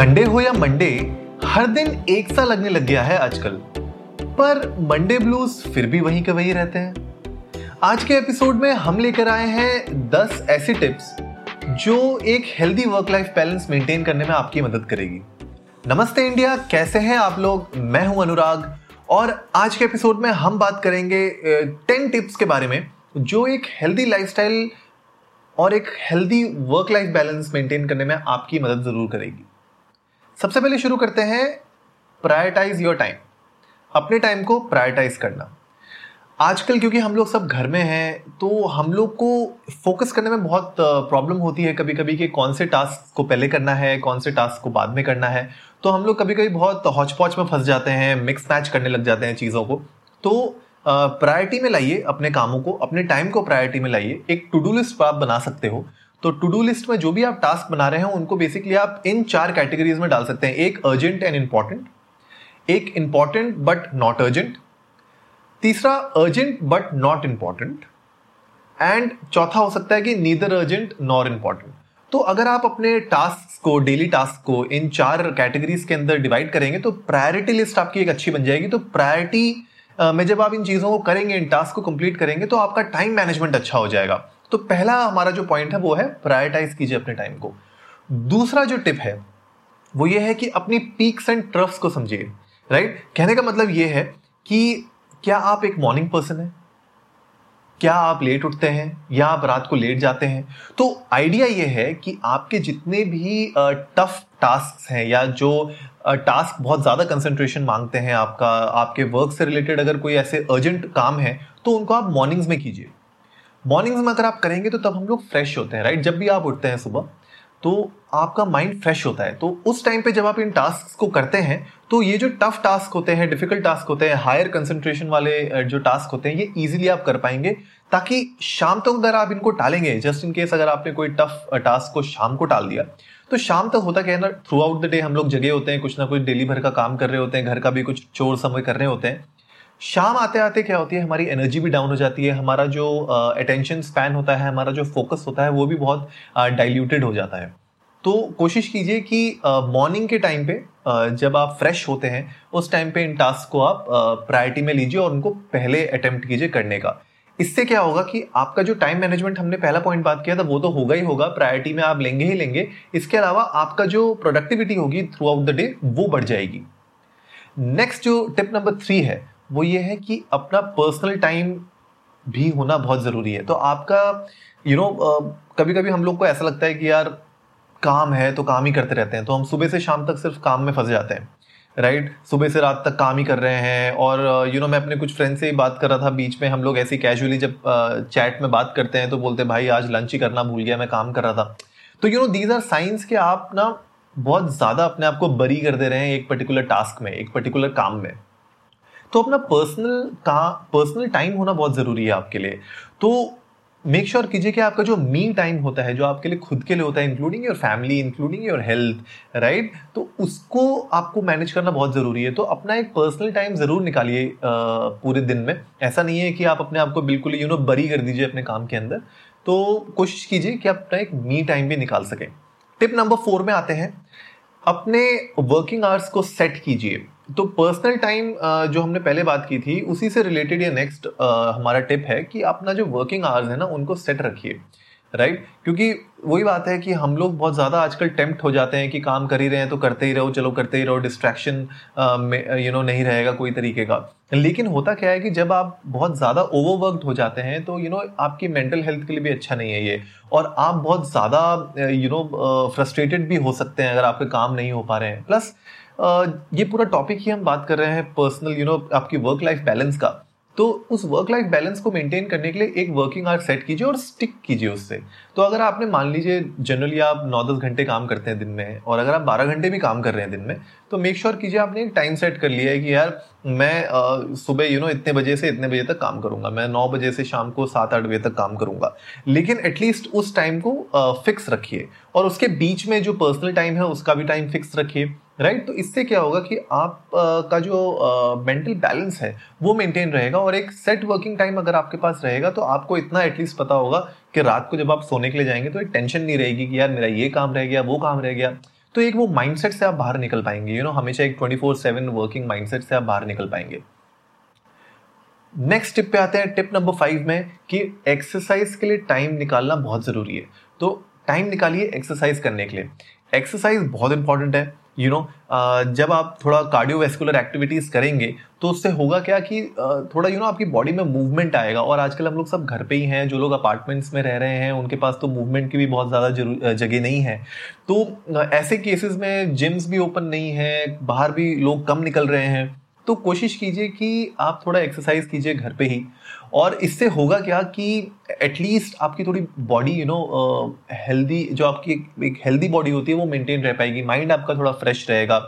Sunday हो या Monday, हर दिन एक सा लगने लग गया है आजकल। पर मंडे ब्लूज फिर भी वहीं के वहीं रहते हैं। आज के एपिसोड में हम लेकर आए हैं दस ऐसी टिप्स जो एक healthy work life balance maintain करने में आपकी मदद करेगी। नमस्ते इंडिया, कैसे हैं आप लोग? मैं हूँ अनुराग और आज के एपिसोड में हम बात करेंगे टेन टिप्स के बारे में जो एक हेल्दी लाइफस्टाइल और एक healthy work life balance maintain करने में आपकी मदद ज़रूर करेगी। सबसे पहले शुरू करते हैं प्रायोरिटाइज योर टाइम अपने टाइम को प्रायोरिटाइज करना। आजकल क्योंकि हम लोग सब घर में हैं तो हम लोग को फोकस करने में बहुत प्रॉब्लम होती है कभी कभी कि कौन से टास्क को पहले करना है, कौन से टास्क को बाद में करना है। तो हम लोग कभी कभी बहुत हौच पौच में फंस जाते हैं मिक्स मैच करने लग जाते हैं चीज़ों को। तो प्रायोरिटी में लाइए अपने कामों को, अपने टाइम को प्रायोरिटी में लाइए। एक टू डू लिस्ट आप बना सकते हो। तो टू डू लिस्ट में जो भी आप टास्क बना रहे हैं, उनको बेसिकली आप इन चार कैटेगरीज में डाल सकते हैं। एक अर्जेंट एंड इंपॉर्टेंट एक इंपॉर्टेंट बट नॉट अर्जेंट तीसरा urgent but not important and चौथा हो सकता है कि नीदर अर्जेंट नॉर इंपॉर्टेंट तो अगर आप अपने टास्क को डेली टास्क को इन चार कैटेगरीज के अंदर डिवाइड करेंगे तो प्रायोरिटी लिस्ट आपकी एक अच्छी बन जाएगी। तो प्रायोरिटी में जब आप इन चीज़ों को करेंगे, इन टास्क को कंप्लीट करेंगे तो आपका टाइम मैनेजमेंट अच्छा हो जाएगा। तो पहला हमारा जो पॉइंट है, वो है प्रायोरिटाइज कीजिए अपने टाइम को। दूसरा जो टिप है, वो ये है कि अपनी पीक्स एंड ट्रफ्स को समझिए। राइट कहने का मतलब ये है कि क्या आप एक मॉर्निंग पर्सन है? क्या आप लेट उठते हैं? या आप रात को लेट जाते हैं? तो आइडिया ये है कि आपके जितने भी टफ टास्क हैं या जो टास्क बहुत ज़्यादा कंसंट्रेशन मांगते हैं आपका, आपके वर्क से रिलेटेड अगर कोई ऐसे अर्जेंट काम है तो उनको आप मॉर्निंग्स में कीजिए। मॉर्निंग्स में अगर आप करेंगे तो तब हम लोग फ्रेश होते हैं राइट जब भी आप उठते हैं सुबह तो आपका माइंड फ्रेश होता है। तो उस टाइम पे जब आप इन टास्क को करते हैं तो ये जो टफ टास्क होते हैं डिफ़िकल्ट टास्क होते हैं हायर कंसंट्रेशन वाले जो टास्क होते हैं, ये इजीली आप कर पाएँगे, ताकि शाम तक अगर आप इनको टालेंगे जस्ट इन केस अगर आपने कोई टफ टास्क को शाम को टाल दिया तो शाम तक होता क्या है ना थ्रू आउट द डे हम लोग जगह होते हैं, कुछ ना कुछ डेली भर का काम कर रहे होते हैं, घर का भी कुछ चोर समय कर रहे होते हैं। शाम आते आते क्या होती है, हमारी एनर्जी भी डाउन हो जाती है, हमारा जो अटेंशन स्पैन होता है, हमारा जो फोकस होता है, वो भी बहुत डाइल्यूटेड हो जाता है। तो कोशिश कीजिए कि मॉर्निंग के टाइम पे जब आप फ्रेश होते हैं, उस टाइम पे इन टास्क को आप प्रायोरिटी में लीजिए और उनको पहले अटेम्प्ट कीजिए करने का। इससे क्या होगा कि आपका जो टाइम मैनेजमेंट हमने पहला पॉइंट बात किया था, वो तो होगा ही होगा प्रायोरिटी में आप लेंगे ही लेंगे। इसके अलावा आपका जो प्रोडक्टिविटी होगी थ्रू आउट द डे वो बढ़ जाएगी। नेक्स्ट जो टिप नंबर थ्री है वो ये है कि अपना पर्सनल टाइम भी होना बहुत ज़रूरी है। तो आपका यू नो कभी कभी हम लोग को ऐसा लगता है कि यार काम है तो काम ही करते रहते हैं। तो हम सुबह से शाम तक सिर्फ़ काम में फंस जाते हैं राइट right? सुबह से रात तक काम ही कर रहे हैं और यू you नो know, मैं अपने कुछ फ्रेंड से ही बात कर रहा था बीच में हम लोग ऐसे कैजुअली जब चैट में बात करते हैं तो बोलते हैं भाई आज लंच ही करना भूल गया मैं काम कर रहा था। तो you know these are science के आप ना बहुत ज़्यादा अपने आप को बरी कर दे रहे हैं एक पर्टिकुलर टास्क में एक पर्टिकुलर काम में। तो अपना पर्सनल का पर्सनल टाइम होना बहुत ज़रूरी है आपके लिए। तो मेक श्योर कीजिए कि आपका जो मी टाइम होता है, जो आपके लिए खुद के लिए होता है including your family including your health right तो उसको आपको मैनेज करना बहुत ज़रूरी है। तो अपना एक पर्सनल टाइम ज़रूर निकालिए पूरे दिन में। ऐसा नहीं है कि आप अपने आप को बिल्कुल यू नो बरी कर दीजिए अपने काम के अंदर। तो कोशिश कीजिए कि आप अपना एक मी टाइम भी निकाल सकें। टिप नंबर फोर में आते हैं। अपने वर्किंग आवर्स को सेट कीजिए। तो पर्सनल टाइम जो हमने पहले बात की थी उसी से रिलेटेड ये नेक्स्ट हमारा टिप है कि अपना जो वर्किंग आवर्स है ना उनको सेट रखिए राइट? क्योंकि वही बात है कि हम लोग बहुत ज़्यादा आजकल टेम्प्ट हो जाते हैं कि काम कर ही रहे हैं तो करते ही रहो चलो करते ही रहो डिस्ट्रैक्शन यू नो नहीं रहेगा कोई तरीके का। लेकिन होता क्या है कि जब आप बहुत ज़्यादा ओवरवर्कड हो जाते हैं तो यू you नो know, आपकी मेंटल हेल्थ के लिए भी अच्छा नहीं है ये। और आप बहुत ज़्यादा यू नो फ्रस्ट्रेटेड भी हो सकते हैं अगर आपके काम नहीं हो पा रहे हैं। प्लस ये पूरा टॉपिक ही हम बात कर रहे हैं पर्सनल यू नो आपकी वर्क लाइफ बैलेंस का। तो उस वर्क लाइफ बैलेंस को मेंटेन करने के लिए एक वर्किंग आवर सेट कीजिए और स्टिक कीजिए उससे। तो अगर आपने मान लीजिए जनरली आप नौ दस घंटे काम करते हैं दिन में और अगर आप बारह घंटे भी काम कर रहे हैं दिन में तो मेक श्योर sure कीजिए आपने एक टाइम सेट कर लिया है कि यार मैं सुबह यू नो इतने बजे से इतने बजे तक काम करूँगा। मैं नौ बजे से शाम को सात आठ बजे तक काम करूँगा। लेकिन एटलीस्ट उस टाइम को फिक्स रखिए। और उसके बीच में जो पर्सनल टाइम है, उसका भी टाइम फिक्स रखिए। राइट तो इससे क्या होगा कि आप का जो मेंटल बैलेंस है, वो मेंटेन रहेगा और एक सेट वर्किंग टाइम अगर आपके पास रहेगा तो आपको इतना एटलीस्ट पता होगा कि रात को जब आप सोने के लिए जाएँगे तो एक टेंशन नहीं रहेगी कि यार मेरा ये काम रह गया, वो काम रह गया। तो एक वो माइंडसेट से आप बाहर निकल पाएँगे यू नो हमेशा एक twenty four seven working mindset से आप बाहर निकल पाएँगे। नेक्स्ट टिप पे आते हैं टिप नंबर फाइव में कि एक्सरसाइज के लिए टाइम निकालना बहुत ज़रूरी है। तो टाइम निकालिए एक्सरसाइज करने के लिए। एक्सरसाइज बहुत इंपॉर्टेंट है। यू नो know, जब आप थोड़ा कार्डियोवेस्कुलर एक्टिविटीज़ करेंगे तो उससे होगा क्या कि थोड़ा यू you नो know, आपकी बॉडी में मूवमेंट आएगा और आजकल हम लोग सब घर पे ही हैं जो लोग अपार्टमेंट्स में रह रहे हैं उनके पास तो मूवमेंट की भी बहुत ज़्यादा जगह नहीं है। तो ऐसे केसेस में जिम्स भी ओपन नहीं है बाहर भी लोग कम निकल रहे हैं। तो कोशिश कीजिए कि आप थोड़ा एक्सरसाइज कीजिए घर पे ही। और इससे होगा क्या कि एटलीस्ट आपकी थोड़ी बॉडी यू नो हेल्दी जो आपकी एक हेल्दी बॉडी होती है, वो मेंटेन रह पाएगी। माइंड आपका थोड़ा फ्रेश रहेगा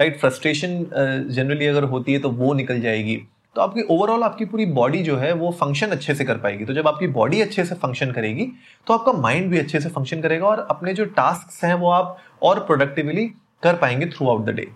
राइट फ्रस्ट्रेशन जनरली अगर होती है तो वो निकल जाएगी। तो आपकी ओवरऑल आपकी पूरी बॉडी जो है, वो फ़ंक्शन अच्छे से कर पाएगी। तो जब आपकी बॉडी अच्छे से फ़ंक्शन करेगी तो आपका माइंड भी अच्छे से फ़ंक्शन करेगा और अपने जो टास्क हैं, वो आप और प्रोडक्टिवली कर पाएँगे throughout the day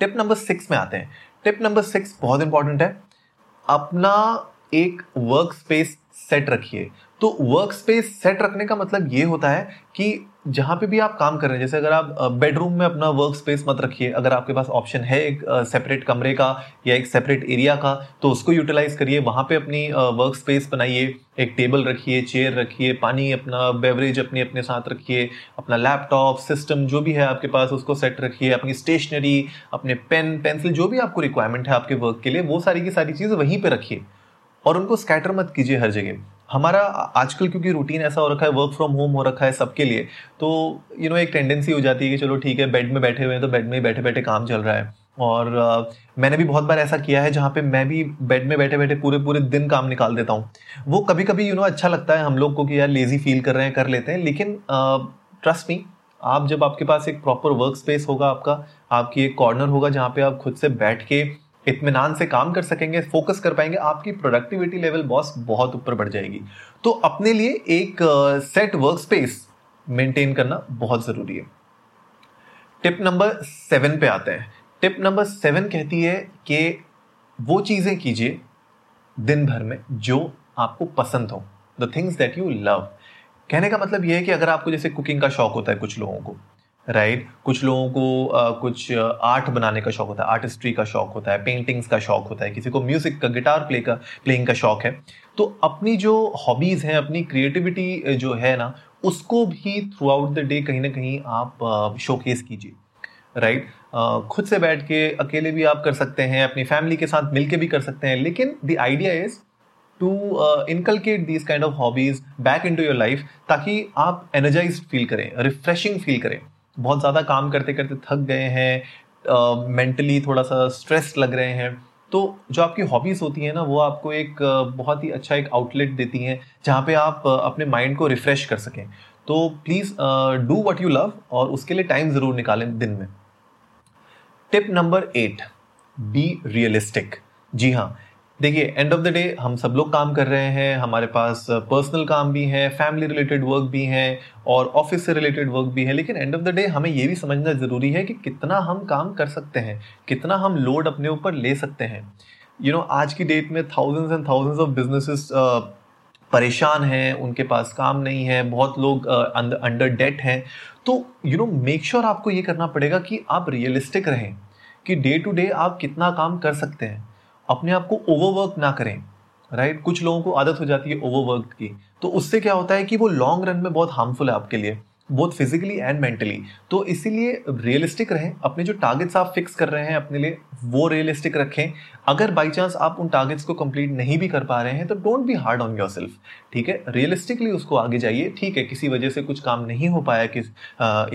tip number six में आते हैं। टिप नंबर सिक्स बहुत इंपॉर्टेंट है। अपना एक वर्क स्पेस सेट रखिए। तो वर्क स्पेस सेट रखने का मतलब ये होता है कि जहाँ पे भी आप काम कर रहे हैं, जैसे अगर आप बेडरूम में अपना वर्क स्पेस मत रखिए, अगर आपके पास ऑप्शन है एक सेपरेट कमरे का या एक सेपरेट एरिया का तो उसको यूटिलाइज करिए, वहाँ पे अपनी वर्क स्पेस बनाइए, एक टेबल रखिए चेयर रखिए, पानी अपना बेवरेज अपने अपने साथ रखिए, अपना लैपटॉप सिस्टम जो भी है आपके पास, उसको सेट रखिए, अपनी स्टेशनरी अपने पेन पेंसिल जो भी आपको रिक्वायरमेंट है आपके वर्क के लिए, वो सारी की सारी चीज़ वहीं पर रखिए। और उनको स्कैटर मत कीजिए हर जगह। हमारा आजकल क्योंकि रूटीन ऐसा हो रखा है वर्क फ्रॉम होम हो रखा है सबके लिए तो यू नो एक टेंडेंसी हो जाती है कि चलो ठीक है बेड में बैठे हुए हैं तो बेड में ही बैठे बैठे काम चल रहा है। और uh, मैंने भी बहुत बार ऐसा किया है जहाँ पे मैं भी बेड में बैठे बैठे पूरे पूरे दिन काम निकाल देता हूँ। वो कभी कभी यू नो अच्छा लगता है हम लोग को कि यार लेजी फील कर रहे हैं कर लेते हैं लेकिन ट्रस्ट मी आप जब आपके पास एक प्रॉपर वर्क स्पेस होगा आपका आपकी एक कॉर्नर होगा जहाँ पे आप खुद से बैठ के इतमान से काम कर सकेंगे फोकस कर पाएँगे, आपकी प्रोडक्टिविटी लेवल बॉस बहुत ऊपर बढ़ जाएगी। तो अपने लिए एक सेट वर्क स्पेस मेंटेन करना बहुत ज़रूरी है। टिप नंबर सेवन पे आते हैं। टिप नंबर सेवन कहती है कि वो चीज़ें कीजिए दिन भर में जो आपको पसंद हो। The things that you love कहने का मतलब यह है कि अगर आपको जैसे कुकिंग का शौक होता है कुछ लोगों को राइट right? कुछ लोगों को आ, कुछ आर्ट बनाने का शौक होता है आर्टिस्ट्री का शौक होता है पेंटिंग्स का शौक होता है किसी को म्यूज़िक का गिटार प्ले का प्लेइंग का शौक है तो अपनी जो हॉबीज हैं अपनी क्रिएटिविटी जो है ना उसको भी थ्रू आउट द डे कहीं ना कहीं आप शोकेस कीजिए राइट right? खुद से बैठ के अकेले भी आप कर सकते हैं अपनी फैमिली के साथ मिलके भी कर सकते हैं लेकिन the idea is to inculcate these kind of hobbies back into your life ताकि आप एनर्जाइज फील करें रिफ्रेशिंग फील करें बहुत ज़्यादा काम करते करते थक गए हैं मेंटली uh, थोड़ा सा स्ट्रेस लग रहे हैं। तो जो आपकी हॉबीज़ होती हैं ना वो आपको एक बहुत ही अच्छा एक आउटलेट देती हैं जहाँ पे आप अपने माइंड को रिफ्रेश कर सकें। तो please do what you love और उसके लिए टाइम ज़रूर निकालें दिन में। Tip number eight be realistic जी हाँ देखिए एंड ऑफ़ द डे हम सब लोग काम कर रहे हैं हमारे पास पर्सनल काम भी है फैमिली रिलेटेड वर्क भी है और ऑफ़िस से रिलेटेड वर्क भी है लेकिन एंड ऑफ़ द डे हमें ये भी समझना ज़रूरी है कि कितना हम काम कर सकते हैं कितना हम लोड अपने ऊपर ले सकते हैं। यू you नो know, आज की डेट में thousands and thousands of businesses परेशान हैं उनके पास काम नहीं है बहुत लोग अंडर uh, डेट हैं। तो यू नो मेक श्योर आपको ये करना पड़ेगा कि आप रियलिस्टिक रहें कि डे टू डे आप कितना काम कर सकते हैं। अपने आप को ओवरवर्क ना करें राइट right? कुछ लोगों को आदत हो जाती है ओवरवर्क की। तो उससे क्या होता है कि वो लॉन्ग रन में बहुत हार्मफुल है आपके लिए बहुत फिजिकली एंड मेंटली तो इसीलिए रियलिस्टिक रहें, अपने जो टारगेट्स आप फिक्स कर रहे हैं अपने लिए, वो रियलिस्टिक रखें। अगर बाई चांस आप उन टारगेट्स को कंप्लीट नहीं भी कर पा रहे हैं तो don't be hard on yourself ठीक है? रियलिस्टिकली उसको आगे जाइए, ठीक है, किसी वजह से कुछ काम नहीं हो पाया किस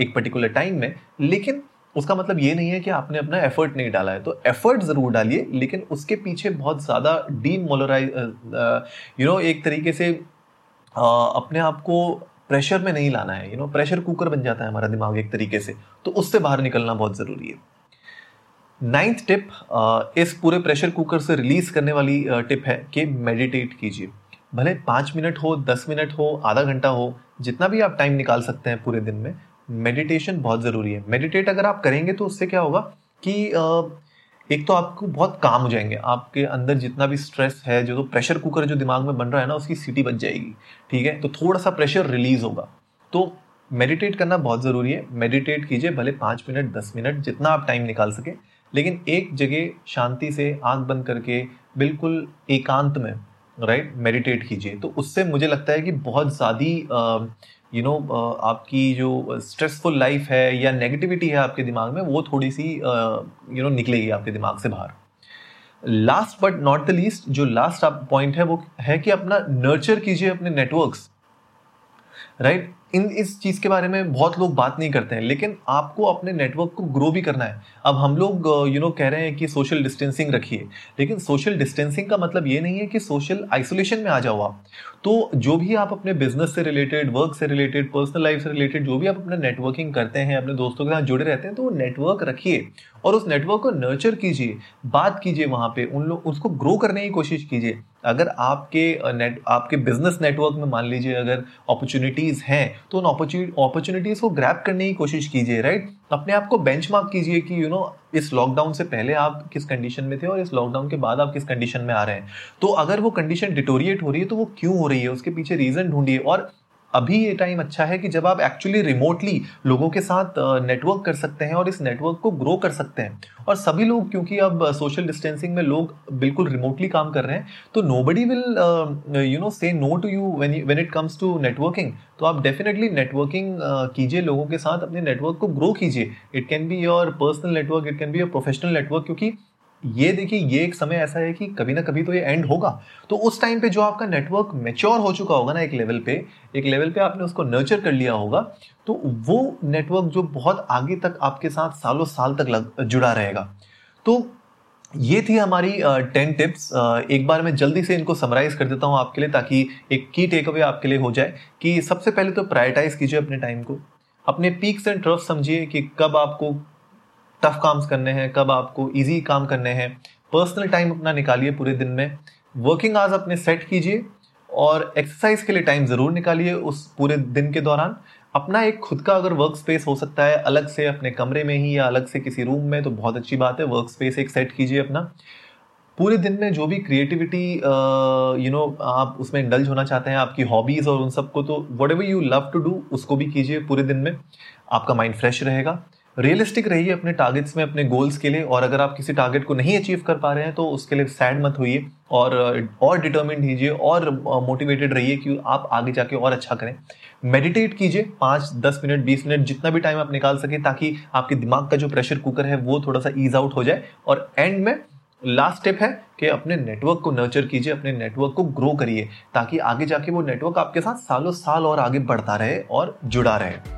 एक पर्टिकुलर टाइम में, लेकिन उसका मतलब ये नहीं है कि आपने अपना एफर्ट नहीं डाला है। तो एफर्ट ज़रूर डालिए लेकिन उसके पीछे बहुत ज़्यादा डीमोलराइज यू नो एक तरीके से uh, अपने आप को प्रेशर में नहीं लाना है। यू नो प्रेशर कुकर बन जाता है हमारा दिमाग एक तरीके से। तो उससे बाहर निकलना बहुत ज़रूरी है। नाइन्थ टिप इस पूरे प्रेशर कुकर से रिलीज़ करने वाली टिप है कि मेडिटेट कीजिए। भले पाँच मिनट हो दस मिनट हो आधा घंटा हो जितना भी आप टाइम निकाल सकते हैं पूरे दिन में मेडिटेशन बहुत ज़रूरी है। मेडिटेट अगर आप करेंगे तो उससे क्या होगा कि एक तो आपको बहुत काम हो जाएँगे। आपके अंदर जितना भी स्ट्रेस है, जो तो प्रेशर कुकर जो दिमाग में बन रहा है ना, उसकी सीटी बच जाएगी, ठीक है? तो थोड़ा सा प्रेशर रिलीज़ होगा। तो मेडिटेट करना बहुत ज़रूरी है। मेडिटेट कीजिए, भले पाँच मिनट, दस मिनट, जितना आप टाइम निकाल सके। लेकिन एक जगह शांति से आँख बंद करके, बिल्कुल एकांत में राइट मेडिटेट कीजिए। तो उससे मुझे लगता है कि बहुत ज़्यादा यू नो आपकी जो स्ट्रेसफुल लाइफ है या नेगेटिविटी है आपके दिमाग में, वो थोड़ी सी यू नो निकलेगी आपके दिमाग से बाहर last but not the least जो लास्ट आप पॉइंट है वो है कि अपना नर्चर कीजिए अपने नेटवर्क्स राइट right? इन, इस चीज़ के बारे में बहुत लोग बात नहीं करते हैं, लेकिन आपको अपने नेटवर्क को ग्रो भी करना है। अब हम लोग यू नो कह रहे हैं कि सोशल डिस्टेंसिंग रखिए, लेकिन सोशल डिस्टेंसिंग का मतलब ये नहीं है कि सोशल आइसोलेशन में आ जाओ आप। तो जो भी आप अपने बिज़नेस से रिलेटेड वर्क से रिलेटेड पर्सनल लाइफ से रिलेटेड जो भी आप अपना नेटवर्किंग करते हैं, अपने दोस्तों के साथ जुड़े रहते हैं तो वो नेटवर्क रखिए और उस नेटवर्क को नर्चर कीजिए, बात कीजिए वहाँ पे, उन लोग उसको ग्रो करने की कोशिश कीजिए। अगर आपके नेट आपके बिज़नेस नेटवर्क में मान लीजिए अगर अपॉर्चुनिटीज़ हैं तो उन अपॉर्चुनिटीज़ को ग्रैप करने की कोशिश कीजिए राइट अपने आप को बेंच कीजिए कि यू नो इस लॉकडाउन से पहले आप किस कंडीशन में थे और इस लॉकडाउन के बाद आप किस कंडीशन में आ रहे हैं। तो अगर वो कंडीशन डिटोरिएट हो रही है तो वो क्यों हो रही है? उसके पीछे रीजन ढूंढिए और अभी ये टाइम अच्छा है कि जब आप एक्चुअली रिमोटली लोगों के साथ नेटवर्क कर सकते हैं और इस नेटवर्क को ग्रो कर सकते हैं। और सभी लोग, क्योंकि अब सोशल डिस्टेंसिंग में लोग बिल्कुल रिमोटली काम कर रहे हैं तो nobody will you know say no to you when it comes to networking तो आप डेफिनेटली नेटवर्किंग कीजिए लोगों के साथ, अपने नेटवर्क को ग्रो कीजिए। It can be your personal network it can be your professional network क्योंकि ये देखिए ये एक समय ऐसा है कि कभी ना कभी तो ये एंड होगा। तो उस टाइम पे जो आपका नेटवर्क मेच्योर हो चुका होगा ना एक लेवल पे एक लेवल पे आपने उसको नर्चर कर लिया होगा तो वो नेटवर्क जो बहुत आगे तक आपके साथ सालों साल तक लग, जुड़ा रहेगा। तो ये थी हमारी टेन टिप्स एक बार मैं जल्दी से इनको समराइज कर देता हूँ आपके लिए ताकि एक की टेक अवे आपके लिए हो जाए कि सबसे पहले तो प्रायोरिटाइज कीजिए अपने टाइम को। अपने पीक्स एंड ट्रफ समझिए कि कब आपको टफ काम्स करने हैं, कब आपको ईजी काम करने हैं। पर्सनल टाइम अपना निकालिए पूरे दिन में। वर्किंग आवर्स अपने सेट कीजिए और एक्सरसाइज के लिए टाइम ज़रूर निकालिए उस पूरे दिन के दौरान। अपना एक खुद का अगर वर्क स्पेस हो सकता है, अलग से अपने कमरे में ही या अलग से किसी रूम में तो बहुत अच्छी बात है। वर्क स्पेस एक सेट कीजिए अपना। पूरे दिन में जो भी क्रिएटिविटी यू नो आप उसमें इंडल्ज होना चाहते हैं, आपकी हॉबीज़ और उन सबको तो whatever you love to do उसको भी कीजिए पूरे दिन में। आपका माइंड फ्रेश रहेगा। रियलिस्टिक रहिए अपने टारगेट्स में, अपने गोल्स के लिए और अगर आप किसी टारगेट को नहीं अचीव कर पा रहे हैं तो उसके लिए सैड मत होइए और और डिटर्मिन कीजिए और मोटिवेटेड रहिए कि आप आगे जाके और अच्छा करें। मेडिटेट कीजिए पाँच, दस मिनट, बीस मिनट, जितना भी टाइम आप निकाल सकें ताकि आपके दिमाग का जो प्रेशर कुकर है, वो थोड़ा सा ईज आउट हो जाए और एंड में लास्ट स्टेप है कि अपने नेटवर्क को नर्चर कीजिए, अपने नेटवर्क को ग्रो करिए ताकि आगे जाके वो नेटवर्क आपके साथ सालों साल और आगे बढ़ता रहे और जुड़ा रहे।